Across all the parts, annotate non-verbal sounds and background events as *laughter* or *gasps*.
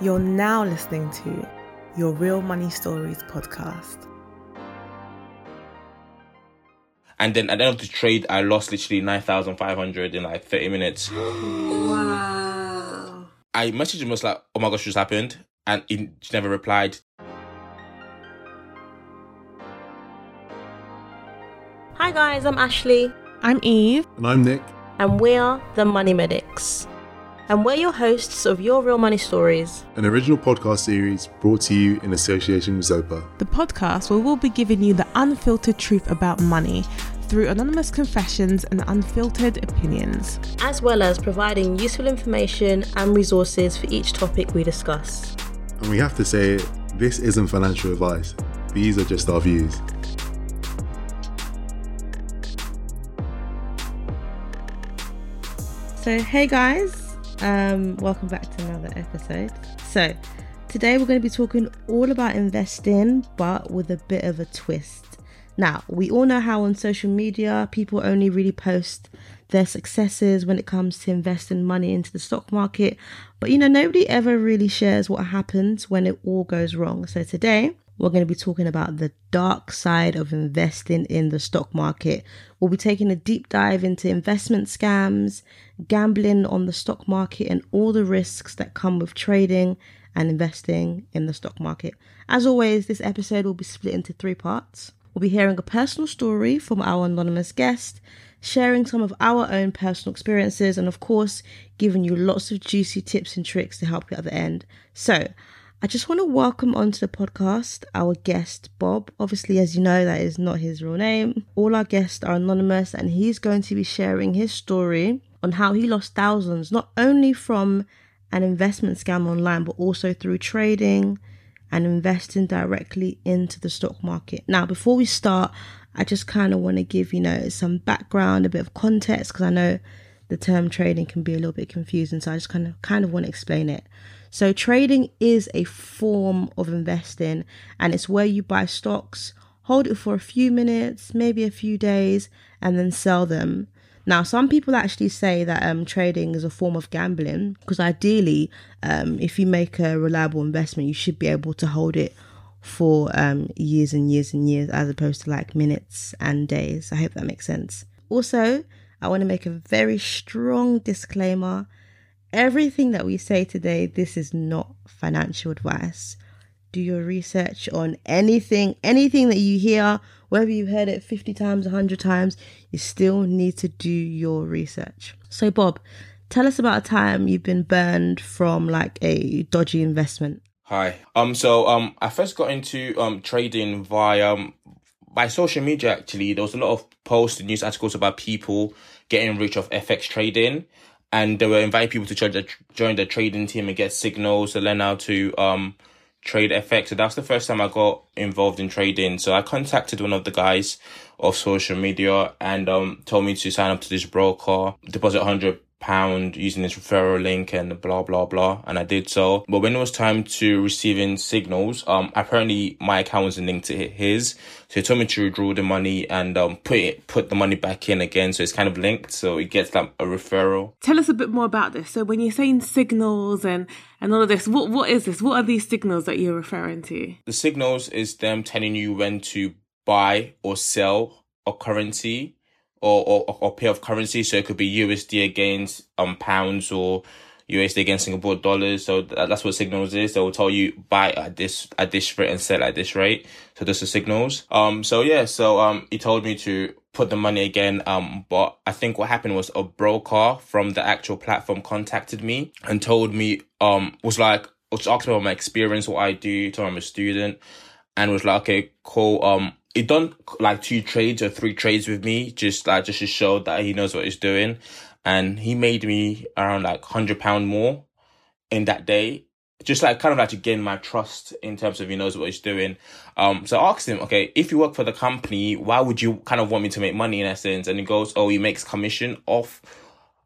You're now listening to your Real Money Stories podcast. And then at the end of the trade, I lost literally 9,500 in like 30 minutes. *gasps* Wow. I messaged him, was like, oh my gosh, this happened. And he never replied. Hi guys, I'm Ashley, I'm Eve. And I'm Nick. and we're the Money Medics. And we're your hosts of Your Real Money Stories. an original podcast series brought to you in association with Zopa. the podcast where we'll be giving you the unfiltered truth about money through anonymous confessions and unfiltered opinions. as well as providing useful information and resources for each topic we discuss. And we have to say this isn't financial advice. These are just our views. So, hey guys, um, welcome back to another episode. So, today we're going to be talking all about investing, but with a bit of a twist. Now, we all know how on social media people only really post their successes when it comes to investing money into the stock market, but you know, nobody ever really shares what happens when it all goes wrong. So, today we're going to be talking about the dark side of investing in the stock market. We'll be taking a deep dive into investment scams, gambling on the stock market, and all the risks that come with trading and investing in the stock market. As always, this episode will be split into three parts. We'll be hearing a personal story from our anonymous guest, sharing some of our own personal experiences, and of course, giving you lots of juicy tips and tricks to help you at the end. So, I just want to welcome onto the podcast our guest, Bob. Obviously, as you know, that is not his real name. All our guests are anonymous, and he's going to be sharing his story on how he lost thousands, not only from an investment scam online, but also through trading and investing directly into the stock market. Now, before we start, I just kind of want to give, you know, some background, a bit of context, because I know the term trading can be a little bit confusing. So I just kind of kind of want to explain it. So trading is a form of investing and it's where you buy stocks, hold it for a few minutes, maybe a few days, and then sell them. Now, some people actually say that um, trading is a form of gambling because ideally, um, if you make a reliable investment, you should be able to hold it for um, years and years and years as opposed to like minutes and days. I hope that makes sense. Also, I want to make a very strong disclaimer. Everything that we say today, this is not financial advice. Do your research on anything, anything that you hear, whether you've heard it 50 times, 100 times, you still need to do your research. So, Bob, tell us about a time you've been burned from like a dodgy investment. Hi. Um. So um, I first got into um trading via um by social media. Actually, there was a lot of posts and news articles about people getting rich off FX trading, and they were inviting people to join the, join the trading team and get signals to learn how to um trade FX. So that's the first time I got involved in trading. So I contacted one of the guys of social media and um told me to sign up to this broker, deposit hundred pound using this referral link and blah blah blah and I did so. But when it was time to receiving signals, um apparently my account wasn't linked to his. So he told me to withdraw the money and um put it put the money back in again. So it's kind of linked. So it gets like a referral. Tell us a bit more about this. So when you're saying signals and and all of this, what what is this? What are these signals that you're referring to? The signals is them telling you when to buy or sell a currency or, or, or pair of currency. So it could be USD against um pounds or USD against Singapore dollars. So th- that's what signals is. They will tell you buy at this at this rate and sell at this rate. So this is signals. Um. So yeah. So um. He told me to put the money again. Um. But I think what happened was a broker from the actual platform contacted me and told me um was like was asking about my experience, what I do. Told me I'm a student, and was like, okay, cool. Um. He done like two trades or three trades with me, just like just to show that he knows what he's doing, and he made me around like hundred pound more in that day just like kind of like to gain my trust in terms of he knows what he's doing. Um, so I asked him, okay, if you work for the company, why would you kind of want me to make money in essence? And he goes, oh, he makes commission off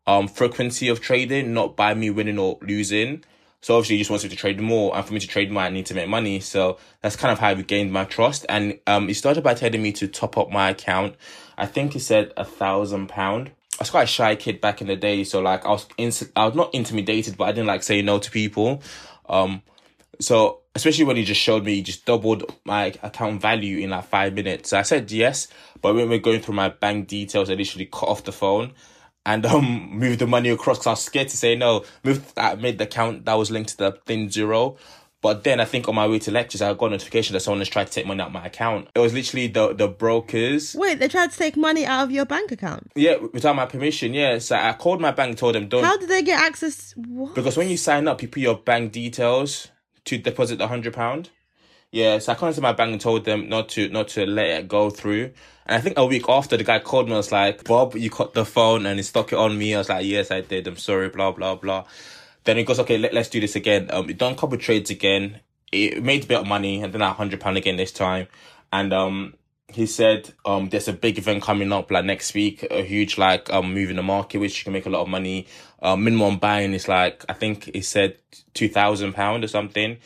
um frequency of trading, not by me winning or losing. So obviously he just wants me to trade more, and for me to trade more, I need to make money. So that's kind of how he gained my trust. And um, he started by telling me to top up my account. I think he said a thousand pound. I was quite a shy kid back in the day, so like I was, ins- I was not intimidated, but I didn't like say no to people. Um, so especially when he just showed me, he just doubled my account value in like five minutes. So I said yes, but when we're going through my bank details, I literally cut off the phone and um *laughs* moved the money across because I was scared to say no. Moved that made the account that was linked to the thing zero. But then I think on my way to lectures, I got a notification that someone has tried to take money out of my account. It was literally the the brokers. Wait, they tried to take money out of your bank account. Yeah, without my permission. Yeah, so I called my bank, told them don't How did they get access? What? because when you sign up, you put your bank details to deposit the hundred pound. Yeah, so I contacted my bank and told them not to not to let it go through. And I think a week after, the guy called me. and was like, "Bob, you cut the phone and he stuck it on me." I was like, "Yes, I did. I'm sorry." Blah blah blah. Then he goes, "Okay, let, let's do this again." Um, we done a couple trades again. It made a bit of money, and then a hundred pound again this time. And um, he said um there's a big event coming up like next week a huge like um move in the market which you can make a lot of money um minimum buying is like i think he said 2000 pound or something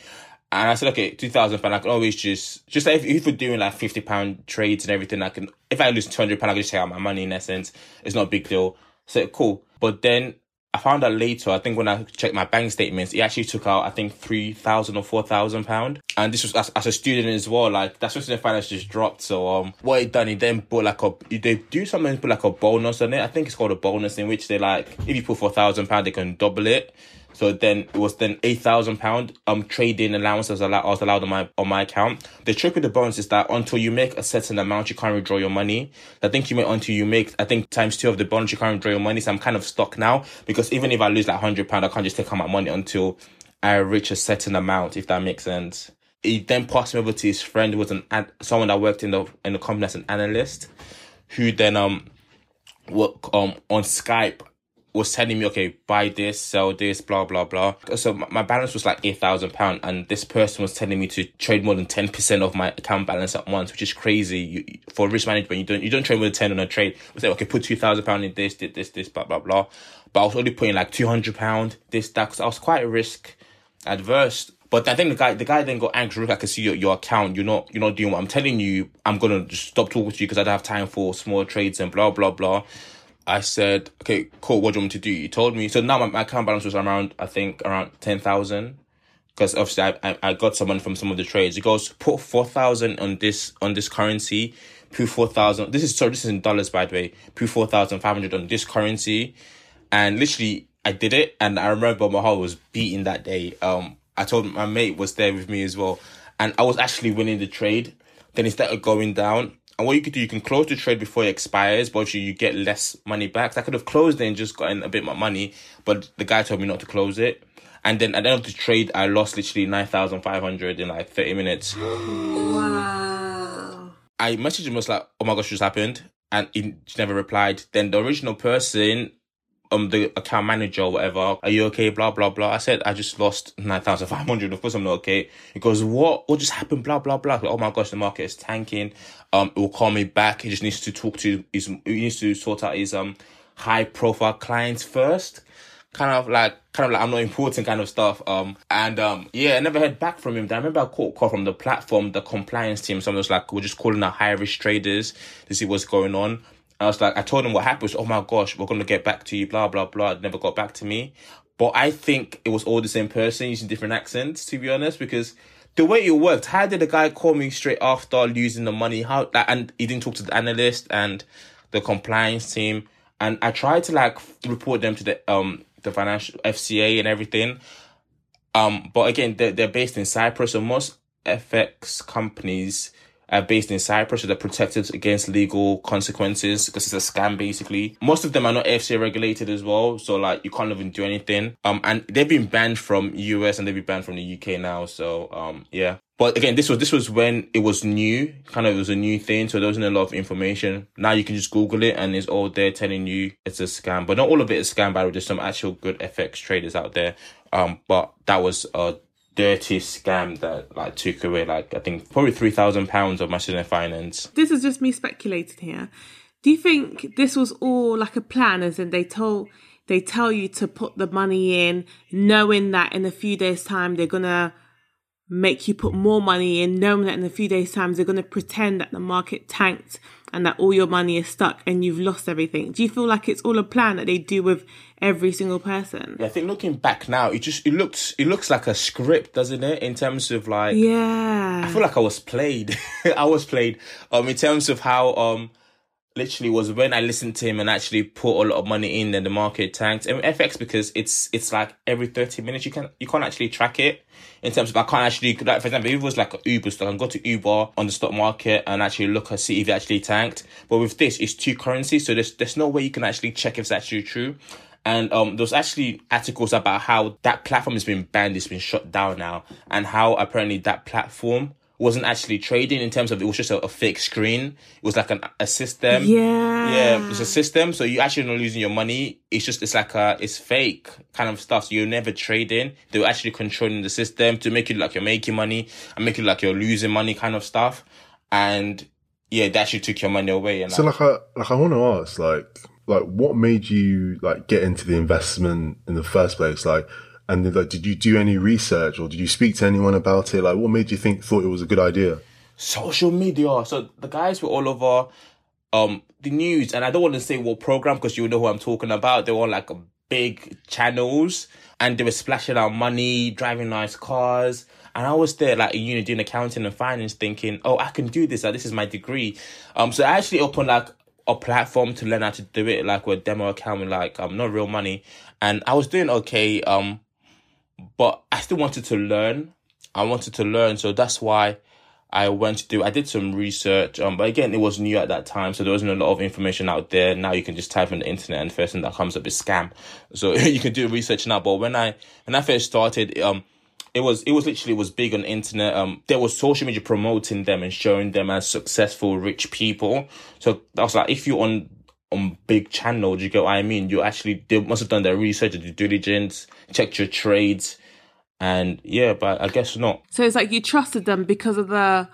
and i said okay 2000 pound i can always just just like if, if we're doing like 50 pound trades and everything i can if i lose 200 pound i can just take out my money in essence it's not a big deal so cool but then I found out later, I think when I checked my bank statements, he actually took out, I think, 3,000 or 4,000 pound. And this was as, as a student as well. Like, that's just the finance just dropped. So, um, what he done, he then put like a, they do something, put like a bonus on it. I think it's called a bonus in which they like, if you put 4,000 pound, they can double it. So then it was then eight thousand pound um trading allowance was allowed I was allowed on my on my account. The trick with the bonus is that until you make a certain amount, you can't withdraw your money. I think you make until you make I think times two of the bonus, you can't withdraw your money. So I'm kind of stuck now because even if I lose like hundred pound, I can't just take out my money until I reach a certain amount. If that makes sense. He then passed me over to his friend who was an ad- someone that worked in the in the company as an analyst, who then um work um on Skype was telling me, okay, buy this, sell this, blah blah blah. So my balance was like eight thousand pound, and this person was telling me to trade more than ten percent of my account balance at once, which is crazy. You, for risk management, you don't you don't trade more than ten on a trade. We say, okay, put two thousand pound in this, this, this, this, blah blah blah. But I was only putting like two hundred pound, this, that. 'cause I was quite risk adverse. But I think the guy, the guy then got angry. Look, I can see your, your account. You're not, you're not doing what I'm telling you. I'm gonna just stop talking to you because I don't have time for small trades and blah blah blah. I said, okay, cool. What do you want me to do? He told me. So now my, my account balance was around, I think, around ten thousand. Because obviously I, I I got some money from some of the trades. He goes, put four thousand on this on this currency. Put four thousand. This is sorry, this is in dollars by the way. Put four thousand five hundred on this currency, and literally I did it. And I remember my heart was beating that day. Um, I told my mate was there with me as well, and I was actually winning the trade. Then it started going down. And what you could do, you can close the trade before it expires, but you, you get less money back. So I could have closed it and just gotten a bit more money, but the guy told me not to close it. And then at the end of the trade, I lost literally 9,500 in like 30 minutes. *gasps* Wow. I messaged him, I was like, oh my gosh, this happened. And he never replied. Then the original person, um, the account manager or whatever, are you okay? Blah, blah, blah. I said, I just lost 9,500. Of course I'm not okay. He goes, what? What just happened? Blah, blah, blah. oh my gosh, the market is tanking. Um, it will call me back. He just needs to talk to his, he needs to sort out his, um, high profile clients first kind of like kind of like I'm not important kind of stuff. Um and um yeah, I never heard back from him. I remember I called call from the platform, the compliance team. Someone was like, we're just calling our high risk traders to see what's going on. I was like, I told him what happened. oh my gosh, we're gonna get back to you. Blah blah blah. Never got back to me. But I think it was all the same person using different accents. To be honest, because the way it worked, how did the guy call me straight after losing the money? How and he didn't talk to the analyst and the compliance team. And I tried to like report them to the um the financial FCA and everything. Um, but again, they're, they're based in Cyprus, so most FX companies are based in Cyprus, so they're protected against legal consequences because it's a scam basically. Most of them are not FCA regulated as well, so like you can't even do anything. Um, and they've been banned from US and they've been banned from the UK now. So um, yeah. But again, this was this was when it was new, kind of it was a new thing, so there wasn't a lot of information. Now you can just Google it and it's all there telling you it's a scam. But not all of it is scam, by the way. There's some actual good FX traders out there. Um, but that was a dirty scam that like took away like I think probably three thousand pounds of my student finance. This is just me speculating here. Do you think this was all like a plan, as in they told they tell you to put the money in, knowing that in a few days' time they're gonna make you put more money in, knowing that in a few days' time they're going to pretend that the market tanked and that all your money is stuck and you've lost everything. Do you feel like it's all a plan that they do with every single person? Yeah, I think looking back now, it just it looks it looks like a script, doesn't it? In terms of like, Yeah. I feel like I was played. *laughs* I was played. Um, in terms of how um, literally was when I listened to him and actually put a lot of money in, and the market tanked. And FX because it's it's like every thirty minutes you can you can't actually track it in terms of I can't actually like for example if it was like an Uber stock, I can go to Uber on the stock market and actually look and see if it actually tanked. But with this, it's two currencies, so there's there's no way you can actually check if it's actually true. And um, there was actually articles about how that platform has been banned, it's been shut down now, and how apparently that platform wasn't actually trading in terms of it was just a, a fake screen. It was like an, a system. Yeah. Yeah, it's a system. So you actually not losing your money. It's just it's like a it's fake kind of stuff. So you're never trading. They're actually controlling the system to make it like you're making money and make it like you're losing money kind of stuff. And yeah, that actually took your money away. And So like, like I like I want to ask like like what made you like get into the investment in the first place like and like did you do any research or did you speak to anyone about it like what made you think thought it was a good idea social media. So the guys were all over um the news, and I don't want to say what program because you know who I'm talking about. They were like big channels, and they were splashing out money, driving nice cars. And I was there like in uni doing accounting and finance, thinking, "Oh, I can do this. Like, this is my degree." Um, so I actually opened like a platform to learn how to do it, like with a demo account with like um not real money, and I was doing okay. Um, but I still wanted to learn. I wanted to learn, so that's why I went to do. I did some research, um, but again, it was new at that time, so there wasn't a lot of information out there. Now you can just type in the internet, and the first thing that comes up is scam. So *laughs* you can do research now. But when I when I first started, um, it was it was literally it was big on the internet. Um, there was social media promoting them and showing them as successful, rich people. So I was like, if you're on on big channel, do you get what I mean? You actually they must have done their research, due diligence, checked your trades, and yeah, but I guess not. So it's like you trusted them because of the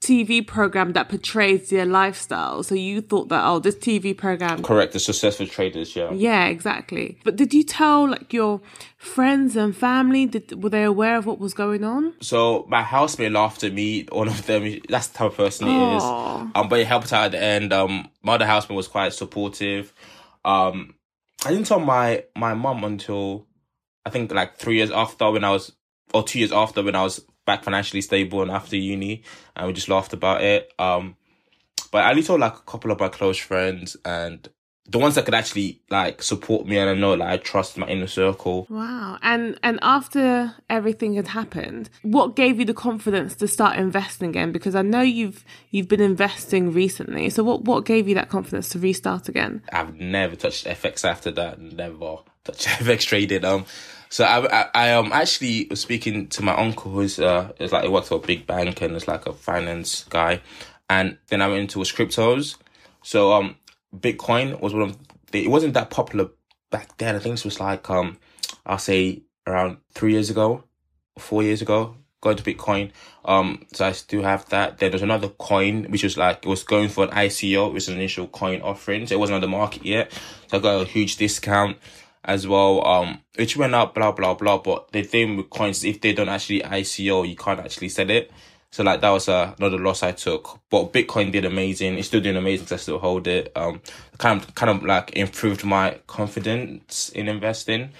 TV program that portrays their lifestyle. So you thought that, oh, this TV program. Correct, the successful traders, yeah. Yeah, exactly. But did you tell like your friends and family? Did were they aware of what was going on? So my housemate laughed at me. One of them, that's the type of person he is. Aw. Um, but it helped out at the end. Um, my other housemate was quite supportive. Um, I didn't tell my my mum until I think like three years after when I was, or two years after when I was back financially stable and after uni, and we just laughed about it. Um, but I only told like a couple of my close friends and the ones that could actually like support me and I know like I trust my inner circle. Wow. And and after everything had happened, what gave you the confidence to start investing again? Because I know you've you've been investing recently. So what what gave you that confidence to restart again? I've never touched FX after that. Never touched *laughs* FX trading. Um, so I, I, I um actually was speaking to my uncle who's uh is like he works for a big bank and is like a finance guy, and then I went into his cryptos. So um, Bitcoin was one of the, it wasn't that popular back then. I think this was like um, I'll say around three years ago, four years ago. Going to Bitcoin. Um, so I still have that. Then there's another coin which was like it was going for an ICO, which was an initial coin offering. So it wasn't on the market yet. So I got a huge discount as well. Um, which went up, blah blah blah. But the thing with coins, if they don't actually ICO, you can't actually sell it. So like that was uh, another loss I took. But Bitcoin did amazing. It's still doing amazing. 'cause I still hold it. Um, kind of kind of like improved my confidence in investing.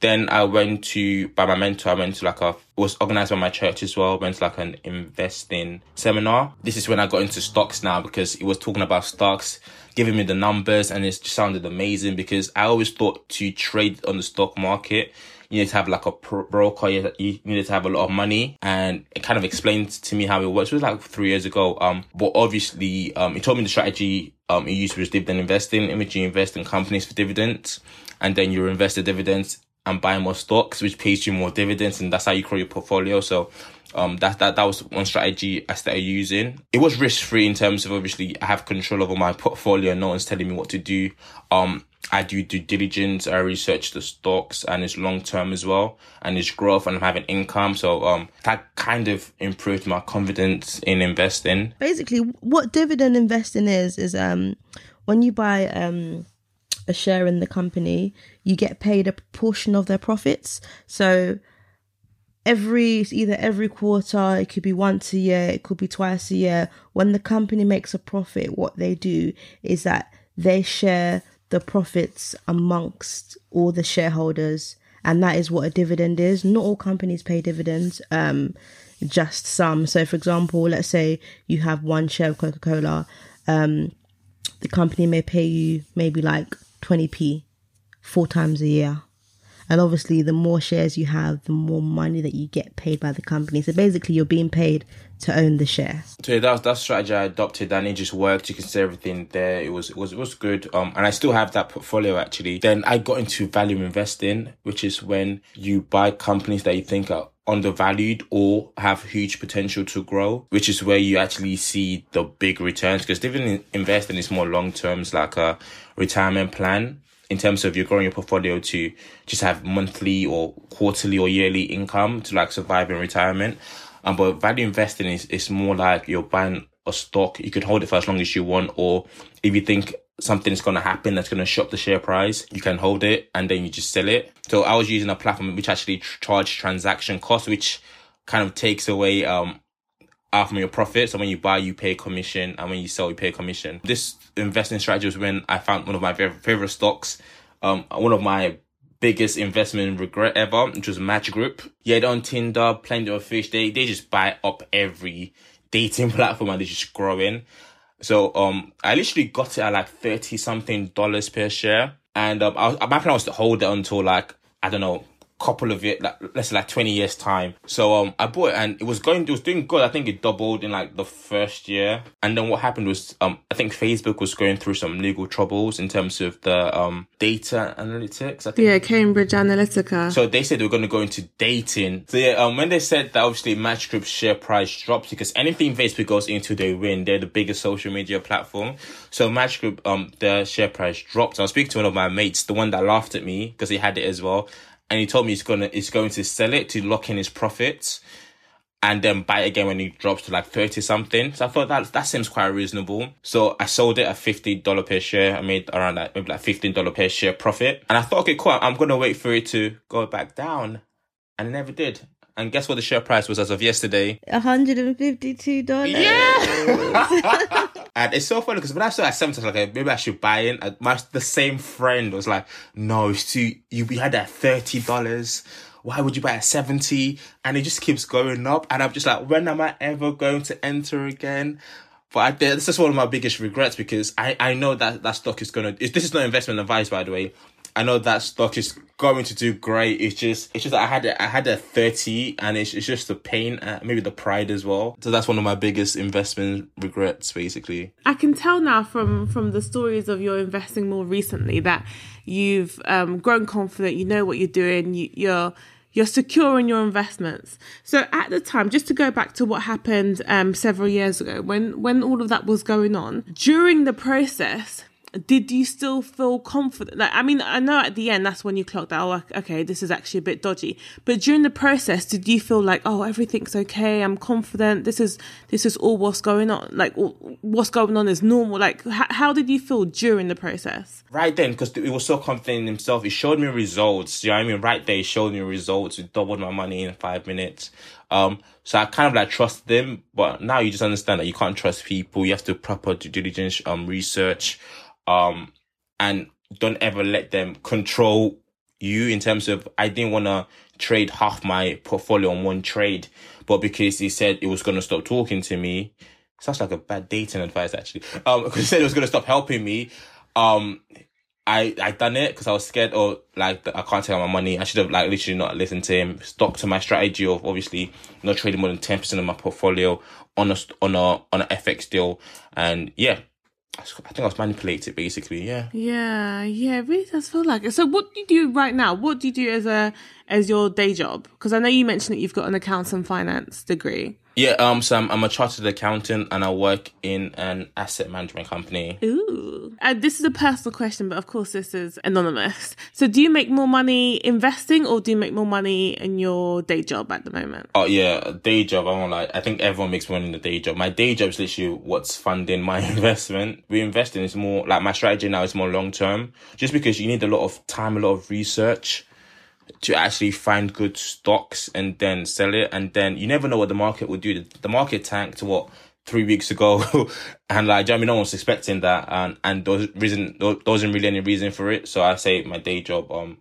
Then I went to by my mentor. I went to like a was organized by my church as well. Went to like an investing seminar. This is when I got into stocks now because it was talking about stocks, giving me the numbers, and it sounded amazing. Because I always thought to trade on the stock market, you need to have like a broker. You needed to have a lot of money, and it kind of explained to me how it works. It was like three years ago. Um, but obviously, um, he told me the strategy um he used was dividend investing, in which you invest in companies for dividends, and then you invest the dividends and buy more stocks, which pays you more dividends, and that's how you grow your portfolio. So, um, that that that was one strategy I started using. It was risk free in terms of obviously I have control over my portfolio. No one's telling me what to do. Um, I do due diligence. I research the stocks and it's long term as well, and it's growth, and I'm having income. So, um, that kind of improved my confidence in investing. basically what dividend investing is is um when you buy um a share in the company you get paid a proportion of their profits so every either every quarter, it could be once a year, it could be twice a year. When the company makes a profit, what they do is that they share the profits amongst all the shareholders, and that is what a dividend is. Not all companies pay dividends. Um, just some. So, for example, let's say you have one share of Coca Cola, um, the company may pay you maybe like 20p four times a year. And obviously, the more shares you have, the more money that you get paid by the company. So basically, you're being paid to own the share. So yeah, that that strategy I adopted and it just worked. You can see everything there. It was it was it was good. Um, and I still have that portfolio actually. Then I got into value investing, which is when you buy companies that you think are undervalued or have huge potential to grow, which is where you actually see the big returns. Because dividend investing is more long terms, like a retirement plan in terms of you're growing your portfolio to just have monthly or quarterly or yearly income to like survive in retirement. Um, but value investing is, is more like you're buying a stock. You can hold it for as long as you want, or if you think something's going to happen that's going to shock the share price, you can hold it and then you just sell it. So I was using a platform which actually charge transaction cost, which kind of takes away, um, from your profit. So when you buy, you pay commission, and when you sell, you pay commission. This investing strategy was when I found one of my favorite stocks. Um, one of my biggest investment regret ever, which was Match Group. Yeah, they're on Tinder, plenty of fish. They they just buy up every dating *laughs* platform and they're just growing. So um, I literally got it at like thirty something dollars per share, and um, I was, my plan was to hold it until like I don't know couple of it, like let's say like 20 years time. So um I bought it and it was going it was doing good. I think it doubled in like the first year. And then what happened was um I think Facebook was going through some legal troubles in terms of the um data analytics. I think Yeah, Cambridge Analytica. so they said they were going to go into dating. So yeah, um, when they said that obviously Match Group's share price drops because anything Facebook goes into, they win. They're the biggest social media platform. So Match Group, um, their share price dropped. I was speaking to one of my mates, the one that laughed at me because he had it as well, and he told me he's gonna he's going to sell it to lock in his profits. And then buy it again when it drops to like thirty something. So I thought that that seems quite reasonable. So I sold it at fifty dollar per share. I made around like maybe like fifteen dollar per share profit. And I thought, okay, cool. I'm gonna wait for it to go back down and it never did. And guess what the share price was as of yesterday? $152. Yeah. *laughs* and it's so funny because when I saw it at 70, I was like, maybe I should buy in. And My, the same friend was like, no, it's too, you we had that $30. Why would you buy at 70? And it just keeps going up. And I'm just like, when am I ever going to enter again? But I, this is one of my biggest regrets because I, I know that that stock is going to, this is not investment advice, by the way. I know that stock is going to do great. It's just, it's just I had I had a thirty, and it's, it's just the pain, uh, maybe the pride as well. So that's one of my biggest investment regrets, basically. I can tell now from from the stories of your investing more recently that you've um, grown confident. You know what you're doing. You, you're you're secure in your investments. So at the time, just to go back to what happened um, several years ago, when when all of that was going on, during the process, did you still feel confident? Like, I mean, I know at the end that's when you clocked out. Oh, okay, this is actually a bit dodgy. But during the process, did you feel like, oh, everything's okay? I'm confident. This is this is all what's going on. Like, what's going on is normal. Like, h- how did you feel during the process? Right then, because he was so confident in himself, he showed me results. You know what I mean? Right there, he showed me results. He doubled my money in five minutes. Um, so I kind of like trust them, but now you just understand that you can't trust people. You have to proper due diligence, um, research um, and don't ever let them control you in terms of I didn't want to trade half my portfolio on one trade, but because he said it was going to stop talking to me, sounds like a bad dating advice actually. Um, *laughs* because he said it was going to stop helping me. Um, I I done it because I was scared or like I can't take out my money. I should have like literally not listened to him. Stuck to my strategy of obviously not trading more than ten percent of my portfolio on a on a on an FX deal, and yeah, I think I was manipulated basically, yeah. Yeah, yeah, it really does feel like it. So what do you do right now? What do you do as a as your day job? Because I know you mentioned that you've got an accounts and finance degree. Yeah, um, so I'm, I'm a chartered accountant and I work in an asset management company. Ooh. Uh, this is a personal question, but of course this is anonymous. So do you make more money investing or do you make more money in your day job at the moment? Oh yeah, day job. I won't lie. I think everyone makes money in the day job. My day job is literally what's funding my *laughs* investment. We invest is more like my strategy now is more long term, just because you need a lot of time, a lot of research to actually find good stocks and then sell it. And then you never know what the market will do. The, the market tanked to what three weeks ago, *laughs* and like, do I mean? no one's expecting that, and and there reason there wasn't really any reason for it. So I say my day job, um,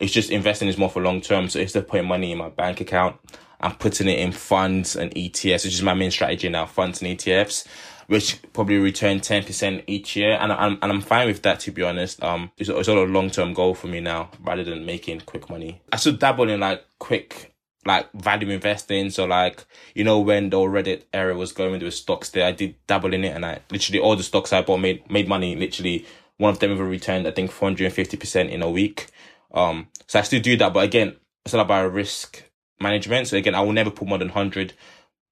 it's just investing is more for long term. So instead of putting money in my bank account, I'm putting it in funds and ETFs, which is my main strategy now, funds and ETFs which probably return 10% each year. And I'm, and I'm fine with that, to be honest. Um, it's, it's all a long term goal for me now rather than making quick money. I still dabble in like quick, like value investing. So like, you know, when the Reddit era was going, there stocks there. I did dabble in it and I literally all the stocks I bought made, made money. Literally one of them even returned, I think 450% in a week. Um, so I still do that. But again, it's all about risk management. So again, I will never put more than hundred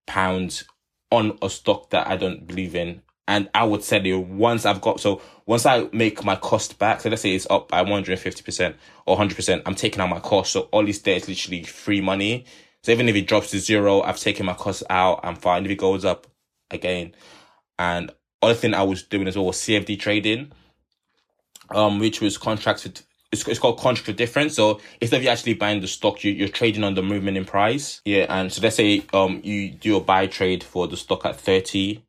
pounds on a stock that I don't believe in. And I would sell it once I've got, so once I make my cost back, so let's say it's up by 150% or 100%, I'm taking out my cost. So all there is literally free money. So even if it drops to zero, I've taken my cost out, I'm fine. If it goes up again. And other thing I was doing as well was CFD trading, um, which was contracted it's, it's called contract difference. So instead of you actually buying the stock, you, you're trading on the movement in price. Yeah. And so let's say, um, you do a buy trade for the stock at 30,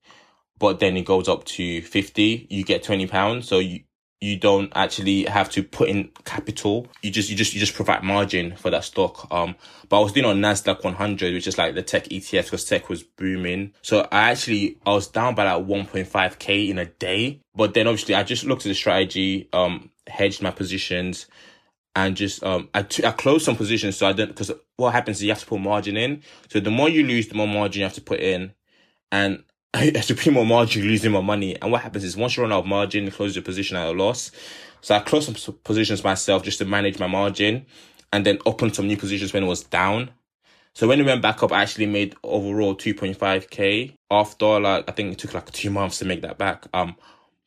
but then it goes up to 50, you get 20 pounds. So you, you don't actually have to put in capital. You just, you just, you just provide margin for that stock. Um, but I was doing on NASDAQ 100, which is like the tech ETF because tech was booming. So I actually, I was down by like 1.5k in a day. But then obviously I just looked at the strategy, um, hedged my positions and just, um, I, t- I closed some positions. So I didn't, cause what happens is you have to put margin in. So the more you lose, the more margin you have to put in. And as you put more margin, losing more money. And what happens is once you run out of margin, close your position at a loss. So I closed some positions myself just to manage my margin and then opened some new positions when it was down. So when it went back up, I actually made overall 2.5k after like, I think it took like two months to make that back. Um,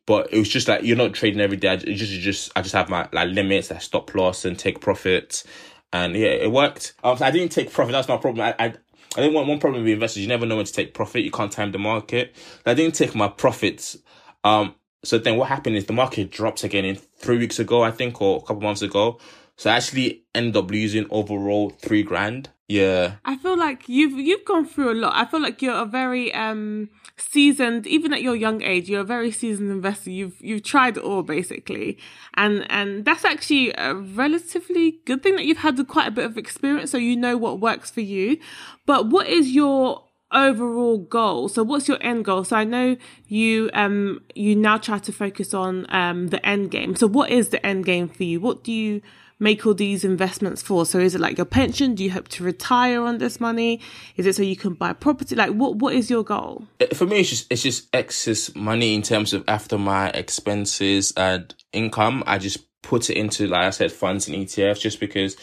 but it was just like, you're not trading every day. I just, just, I just have my like limits, I stop loss and take profits. And yeah, it worked. Um, so I didn't take profit. That's my problem. I, I I think one, one problem with investors, you never know when to take profit. You can't time the market. I didn't take my profits. Um, so then what happened is the market drops again in three weeks ago, I think, or a couple months ago. So I actually ended up losing overall three grand. Yeah. I feel like you've you've gone through a lot. I feel like you're a very um seasoned even at your young age, you're a very seasoned investor. You've you've tried it all basically. And and that's actually a relatively good thing that you've had quite a bit of experience so you know what works for you. But what is your overall goal so what's your end goal so i know you um you now try to focus on um the end game so what is the end game for you what do you make all these investments for? So is it like your pension? Do you hope to retire on this money? Is it so you can buy property? Like what what is your goal? Uh, for me it's just it's just excess money in terms of after my expenses and income. I just put it into like I said funds and ETFs just because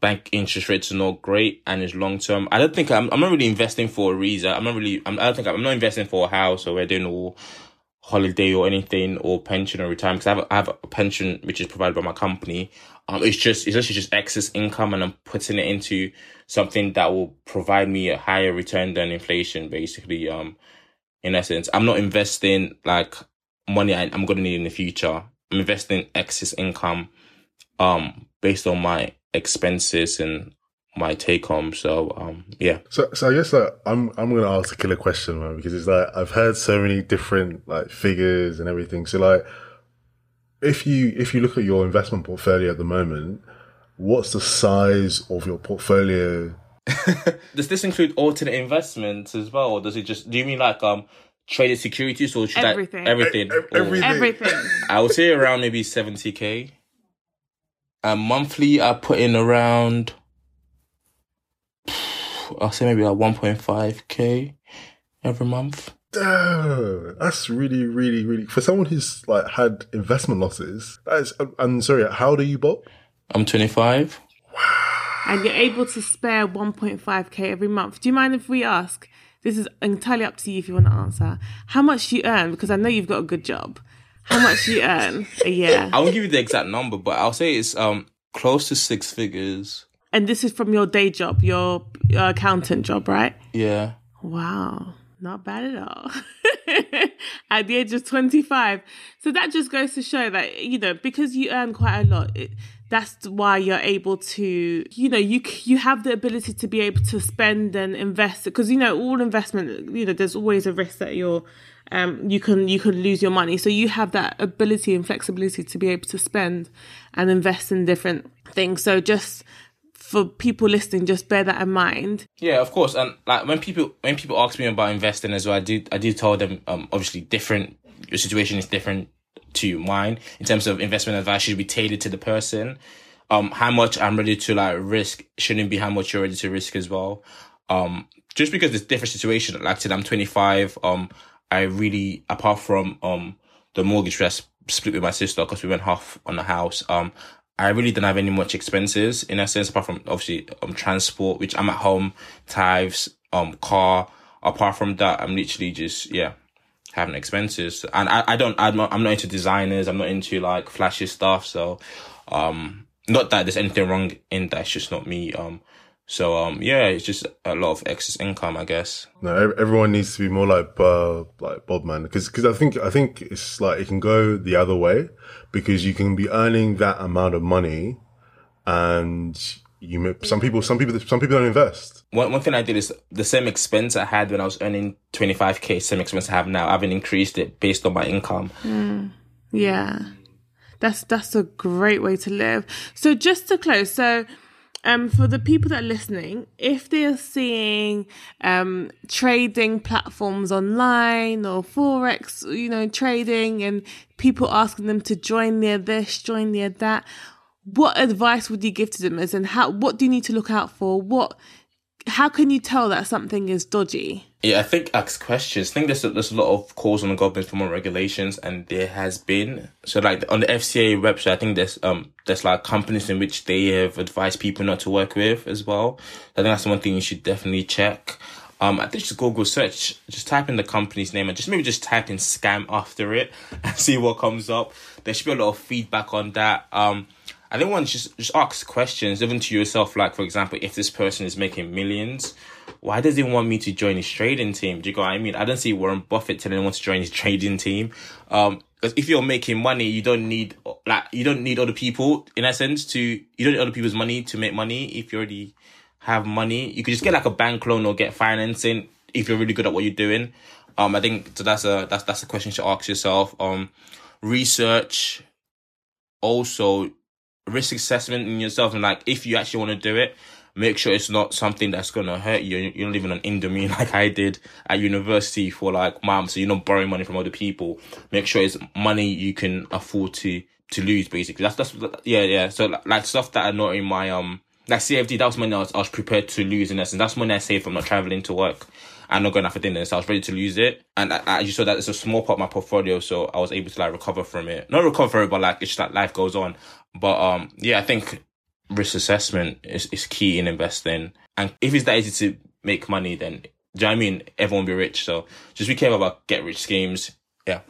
bank interest rates are not great and it's long term. I don't think I'm I'm not really investing for a reason. I'm not really I'm, I don't think I'm, not investing for a house or wedding or holiday or anything or pension or retirement because I have, have a pension which is provided by my company. Um, it's just it's actually just excess income, and I'm putting it into something that will provide me a higher return than inflation. Basically, um, in essence, I'm not investing like money I, am to need in the future. I'm investing excess income, um, based on my expenses and my take home. So um yeah. So so I guess like I'm I'm gonna ask a killer question man because it's like I've heard so many different like figures and everything. So like if you if you look at your investment portfolio at the moment, what's the size of your portfolio? *laughs* does this include alternate investments as well, or does it just? Do you mean like um traded securities or should everything? I, everything, e- everything, everything. I would say around maybe seventy k. And monthly, I put in around. I'll say maybe like one point five k every month. Damn, that's really, really, really for someone who's like had investment losses. That is, I'm sorry. How do you bought? I'm 25. And you're able to spare 1.5k every month. Do you mind if we ask? This is entirely up to you if you want to answer. How much do you earn? Because I know you've got a good job. How much do you earn a year? I won't give you the exact number, but I'll say it's um close to six figures. And this is from your day job, your, your accountant job, right? Yeah. Wow not bad at all. *laughs* At the age of 25 so that just goes to show that you know because you earn quite a lot it, that's why you're able to you know you you have the ability to be able to spend and invest because you know all investment you know there's always a risk that you're um you can you can lose your money. So you have that ability and flexibility to be able to spend and invest in different things. So just for people listening just bear that in mind Yeah, of course. And like when people when people ask me about investing as well, I do I do tell them um obviously different your situation is different to mine in terms of investment advice should be tailored to the person. Um how much I'm ready to like risk shouldn't be how much you're ready to risk as well. Um just because it's different situation. Like I said, I'm 25. Um I really apart from um the mortgage rest split with my sister because we went half on the house. Um I really don't have any much expenses in a sense, apart from obviously um transport, which I'm at home, tithes, um car. Apart from that, I'm literally just yeah having expenses, and I, I don't I'm not, I'm not into designers. I'm not into like flashy stuff. So, um, not that there's anything wrong in that. It's just not me. Um, so um yeah, it's just a lot of excess income, I guess. No, everyone needs to be more like uh, like Bob man, because because I think I think it's like it can go the other way because you can be earning that amount of money, and you may, some people some people some people don't invest. One one thing I did is the same expense I had when I was earning 25k, same expense I have now. I haven't increased it based on my income. Yeah. That's that's a great way to live. So just to close, so um for the people that are listening, if they're seeing um trading platforms online or forex, you know, trading and people asking them to join near this, join near that, what advice would you give to them as in how what do you need to look out for? What how can you tell that something is dodgy? Yeah, I think ask questions. I think there's a, there's a lot of calls on the government for more regulations, and there has been. So, like on the FCA website, I think there's um there's like companies in which they have advised people not to work with as well. I think that's one thing you should definitely check. Um, I think just Google search, just type in the company's name and just maybe just type in scam after it *laughs* and see what comes up. There should be a lot of feedback on that. Um, I think one just just ask questions, even to yourself. Like for example, if this person is making millions, why does he want me to join his trading team? Do you know I mean? I don't see Warren Buffett telling anyone to join his trading team. Um, because if you're making money, you don't need like you don't need other people in essence to you don't need other people's money to make money. If you already have money, you could just get like a bank loan or get financing if you're really good at what you're doing. Um, I think so. That's a that's that's a question should ask yourself. Um, research also risk assessment in yourself and like if you actually want to do it make sure it's not something that's gonna hurt you you're not living on indomie *laughs* like i did at university for like months so you're not borrowing money from other people make sure it's money you can afford to to lose basically that's that's yeah yeah so like, stuff that are not in my um like cfd that was money I was, I was prepared to lose in essence that's money i saved from not traveling to work I'm not going out for dinner, so I was ready to lose it. And I just saw that it's a small part of my portfolio, so I was able to like recover from it. Not recover, but like it's just like life goes on. But um, yeah, I think risk assessment is, is key in investing. And if it's that easy to make money, then do you know I mean? Everyone will be rich. So just be careful about get rich schemes. Yeah.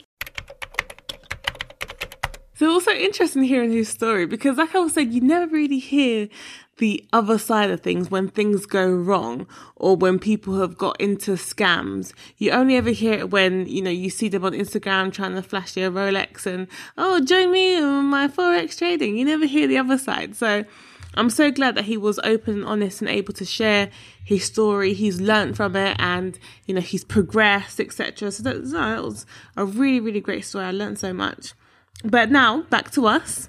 So also interesting hearing his story because, like I was saying, you never really hear the other side of things when things go wrong or when people have got into scams. You only ever hear it when, you know, you see them on Instagram trying to flash their Rolex and, oh, join me on my Forex trading. You never hear the other side. So I'm so glad that he was open and honest and able to share his story. He's learned from it and, you know, he's progressed, etc. So that, that was a really, really great story. I learned so much. But now back to us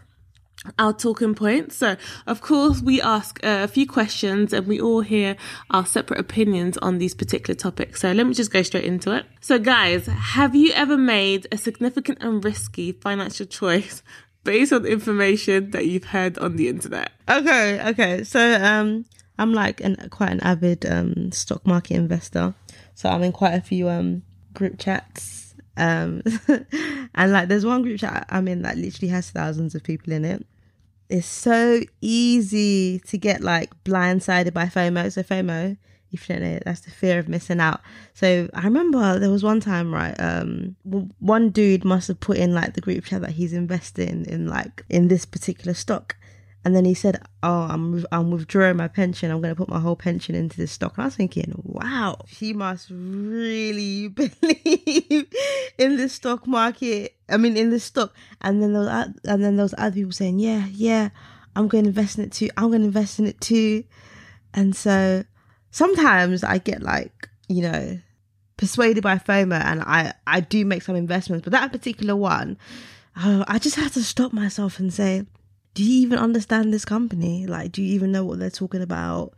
our talking points. So, of course, we ask uh, a few questions and we all hear our separate opinions on these particular topics. So, let me just go straight into it. So, guys, have you ever made a significant and risky financial *laughs* choice based on information that you've heard on the internet? Okay, okay. So um I'm like an quite an avid um stock market investor. So I'm in quite a few um group chats. Um *laughs* and like there's one group chat I'm in that literally has thousands of people in it. It's so easy to get like blindsided by FOMO. So FOMO, know, that's the fear of missing out. So I remember there was one time, right? Um, one dude must have put in like the group chat that he's investing in like in this particular stock, and then he said, "Oh, I'm I'm withdrawing my pension. I'm going to put my whole pension into this stock." And I was thinking, "Wow, he must really *laughs* believe in the stock market. I mean, in the stock." And then there was, and then there was other people saying, "Yeah, yeah, I'm going to invest in it too. I'm going to invest in it too. And so sometimes I get like, you know, persuaded by FOMO and I, I do make some investments. But that particular one, uh, I just had to stop myself and say, do you even understand this company? Like, do you even know what they're talking about?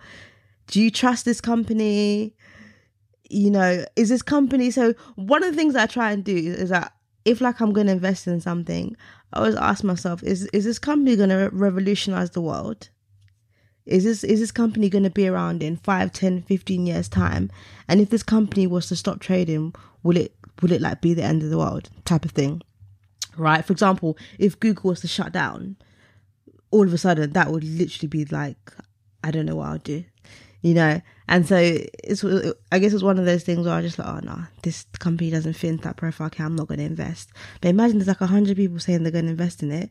Do you trust this company? You know, is this company? So, one of the things I try and do is that if, like, I'm going to invest in something, I always ask myself, is is this company going to revolutionize the world? Is this is this company going to be around in 5, 10, 15 years time? And if this company was to stop trading, will it will it like be the end of the world type of thing? Right? For example, if Google was to shut down, all of a sudden that would literally be like I don't know what I'll do, you know. And so it's I guess it's one of those things where I just like, oh no, this company doesn't fit into that profile. Okay, I'm not going to invest. But imagine there's like hundred people saying they're going to invest in it,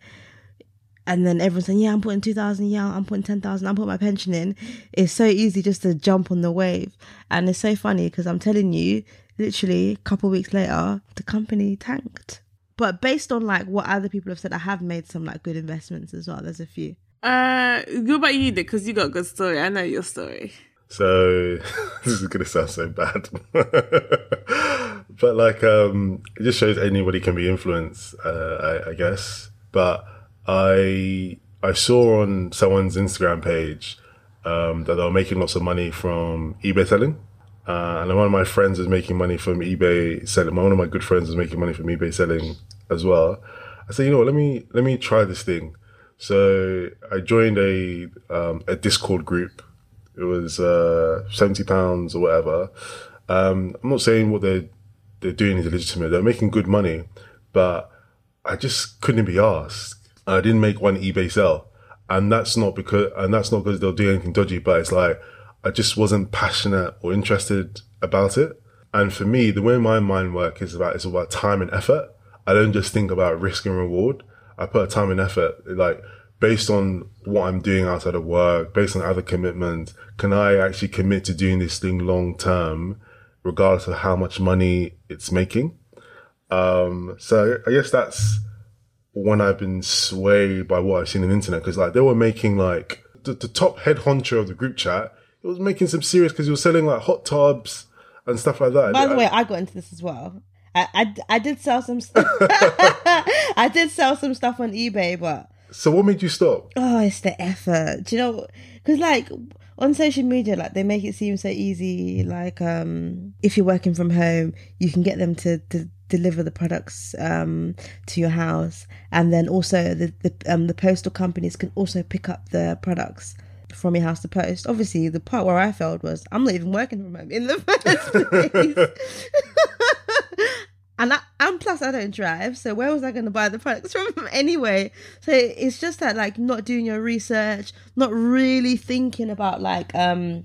and then everyone's saying, yeah, I'm putting two thousand, yeah, I'm putting ten thousand, I'm putting my pension in. It's so easy just to jump on the wave, and it's so funny because I'm telling you, literally a couple weeks later, the company tanked. But based on like what other people have said, I have made some like good investments as well. There's a few. Uh, what about you, Nick? Because you got a good story. I know your story. So *laughs* this is gonna sound so bad, *laughs* but like, um, it just shows anybody can be influenced, uh, I, I guess. But I I saw on someone's Instagram page um, that they were making lots of money from eBay selling. Uh, and one of my friends is making money from eBay selling. One of my good friends is making money from eBay selling as well. I said, you know what, let me let me try this thing. So I joined a um, a Discord group. It was uh, seventy pounds or whatever. Um, I'm not saying what they're they're doing is illegitimate. They're making good money, but I just couldn't be asked. I didn't make one eBay sell, and that's not because and that's not because they'll do anything dodgy. But it's like I just wasn't passionate or interested about it. And for me, the way my mind works is about it's about time and effort. I don't just think about risk and reward. I put time and effort, like based on what I'm doing outside of work, based on other commitments. Can I actually commit to doing this thing long term, regardless of how much money it's making? Um, so I guess that's when I've been swayed by what I've seen on the internet. Cause like they were making like the, the top head honcho of the group chat it was making some serious because he was selling like hot tubs and stuff like that. By the I, way, I got into this as well. I, I, I did sell some stuff. *laughs* I did sell some stuff on eBay, but so what made you stop? oh, it's the effort. Do you know? Because like on social media, like they make it seem so easy. Like um, if you're working from home, you can get them to, to deliver the products um to your house, and then also the the um the postal companies can also pick up the products from your house to post. Obviously, the part where I failed was I'm not even working from home in the *laughs* first place. *laughs* and I, and plus I don't drive, so where was I going to buy the products from *laughs* anyway? So it's just that like not doing your research, not really thinking about like um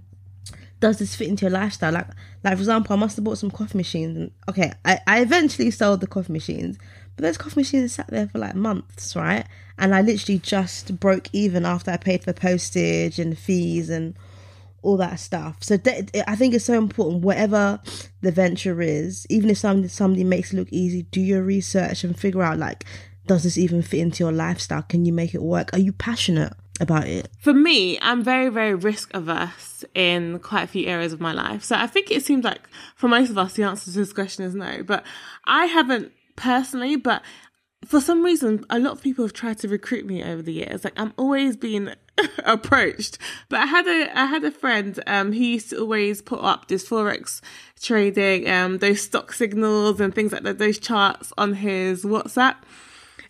does this fit into your lifestyle? Like like for example, I must have bought some coffee machines and okay, I, I eventually sold the coffee machines, but those coffee machines sat there for like months, right? And I literally just broke even after I paid for postage and fees and all that stuff. So I think it's so important. Whatever the venture is, even if somebody somebody makes it look easy, do your research and figure out like, does this even fit into your lifestyle? Can you make it work? Are you passionate about it? For me, I'm very, very risk averse in quite a few areas of my life. So I think it seems like for most of us, the answer to this question is no. But I haven't personally, but for some reason, a lot of people have tried to recruit me over the years. Like I'm always being *laughs* approached. But I had a I had a friend um who used to always put up this forex trading, um those stock signals and things like that, those charts on his WhatsApp.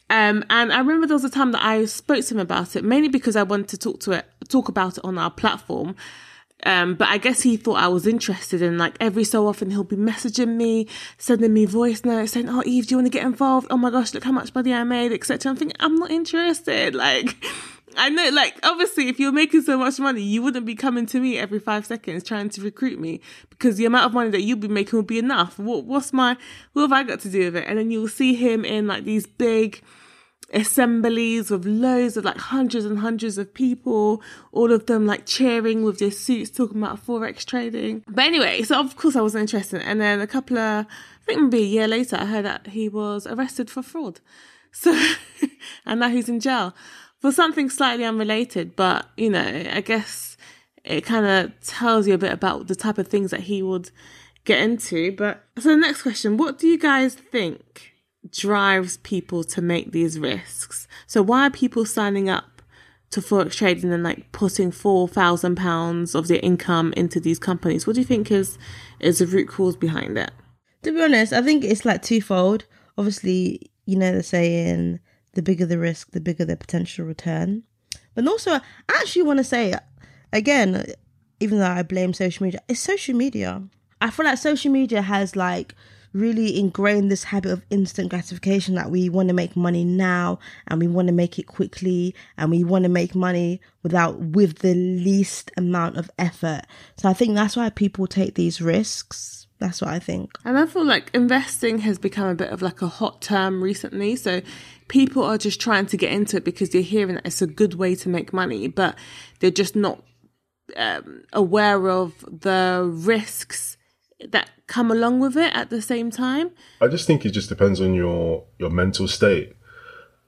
Um, and I remember there was a time that I spoke to him about it, mainly because I wanted to talk to it, talk about it on our platform. Um, but I guess he thought I was interested and like every so often he'll be messaging me, sending me voice notes saying, Oh Eve, do you want to get involved? Oh my gosh, look how much money I made, etc. I'm thinking, I'm not interested. *laughs* Like I know like obviously if you're making so much money, you wouldn't be coming to me every five seconds trying to recruit me because the amount of money that you'd be making would be enough. What what's my what have I got to do with it? And then you'll see him in like these big assemblies with loads of like hundreds and hundreds of people, all of them like cheering with their suits, talking about forex trading. But anyway, so of course I wasn't interested. And then a couple of, I think maybe a year later, I heard that he was arrested for fraud. *laughs* So, and now he's in jail for something slightly unrelated, but you know, I guess it kind of tells you a bit about the type of things that he would get into. But so the next question, what do you guys think drives people to make these risks? So why are people signing up to forex trading and like putting four thousand pounds of their income into these companies? What do you think is is the root cause behind it? To be honest, I think it's like twofold. Obviously, you know the saying, the bigger the risk, the bigger the potential return. But also, I actually want to say, again, even though I blame social media, it's social media. I feel like social media has like really ingrained this habit of instant gratification that we want to make money now and we want to make it quickly and we want to make money without with the least amount of effort. So I think that's why people take these risks. That's what I think. And I feel like investing has become a bit of like a hot term recently. So people are just trying to get into it because they're hearing that it's a good way to make money, but they're just not um, aware of the risks that come along with it at the same time. I just think it just depends on your your mental state.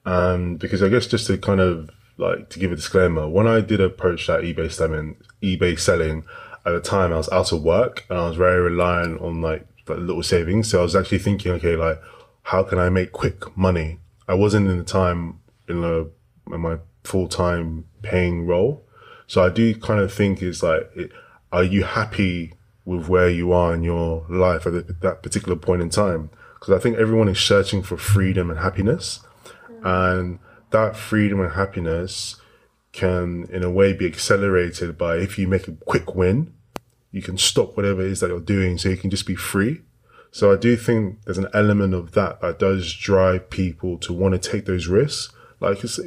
Um, because I guess just to kind of like to give a disclaimer, when I did approach that eBay selling, eBay selling, at the time I was out of work and I was very reliant on like, like little savings. So I was actually thinking, okay, like how can I make quick money? I wasn't in the time in, a, in my full time paying role. So I do kind of think it's like, it, are you happy with where you are in your life at that particular point in time? Because I think everyone is searching for freedom and happiness. And that freedom and happiness can, in a way, be accelerated by if you make a quick win, you can stop whatever it is that you're doing so you can just be free. So I do think there's an element of that that does drive people to want to take those risks. Like, because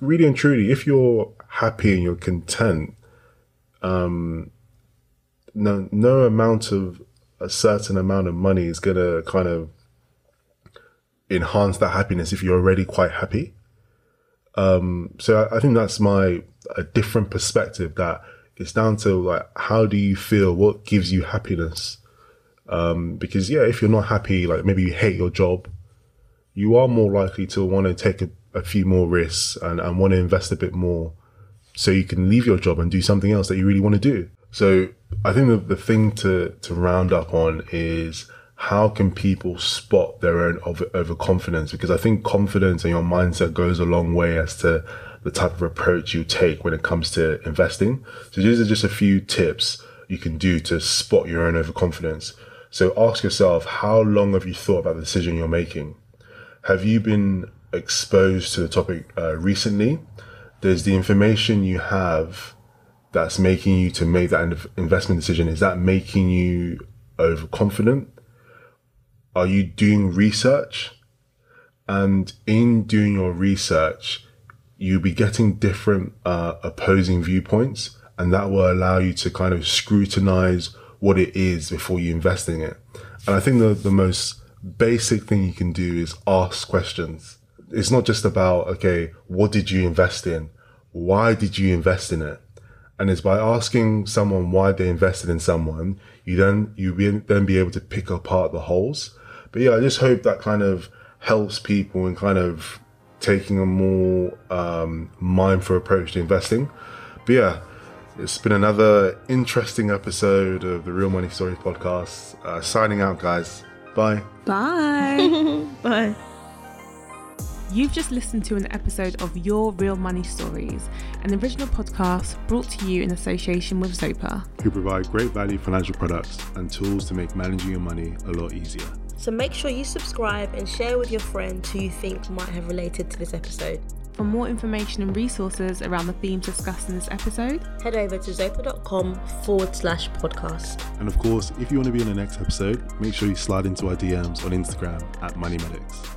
really and truly, if you're happy and you're content, um, no, no amount of a certain amount of money is to kind of enhance that happiness if you're already quite happy. Um, so I, I think that's my, a different perspective that it's down to like, how do you feel? What gives you happiness? Um, because yeah, if you're not happy, like maybe you hate your job, you are more likely to want to take a, a few more risks and, and want to invest a bit more so you can leave your job and do something else that you really want to do. So I think the, the thing to, to round up on is how can people spot their own over, overconfidence? Because I think confidence and your mindset goes a long way as to the type of approach you take when it comes to investing. So these are just a few tips you can do to spot your own overconfidence. So ask yourself, how long have you thought about the decision you're making? Have you been exposed to the topic uh, recently? Does the information you have that's making you to make that investment decision, is that making you overconfident? Are you doing research? And in doing your research, you'll be getting different uh, opposing viewpoints, and that will allow you to kind of scrutinize what it is before you invest in it. And I think the, the most basic thing you can do is ask questions. It's not just about, okay, what did you invest in? Why did you invest in it? And it's by asking someone why they invested in someone, you then, you be, then be able to pick apart the holes. But yeah, I just hope that kind of helps people in kind of taking a more um, mindful approach to investing. But yeah, it's been another interesting episode of the Real Money Stories podcast. Uh, signing out, guys. Bye. Bye. *laughs* *laughs* Bye. You've just listened to an episode of Your Real Money Stories, an original podcast brought to you in association with Zopa, who provide great value financial products and tools to make managing your money a lot easier. So make sure you subscribe and share with your friends who you think might have related to this episode. For more information and resources around the themes discussed in this episode, head over to zopa.com forward slash podcast. And of course, if you want to be in the next episode, make sure you slide into our DMs on Instagram at MoneyMedics.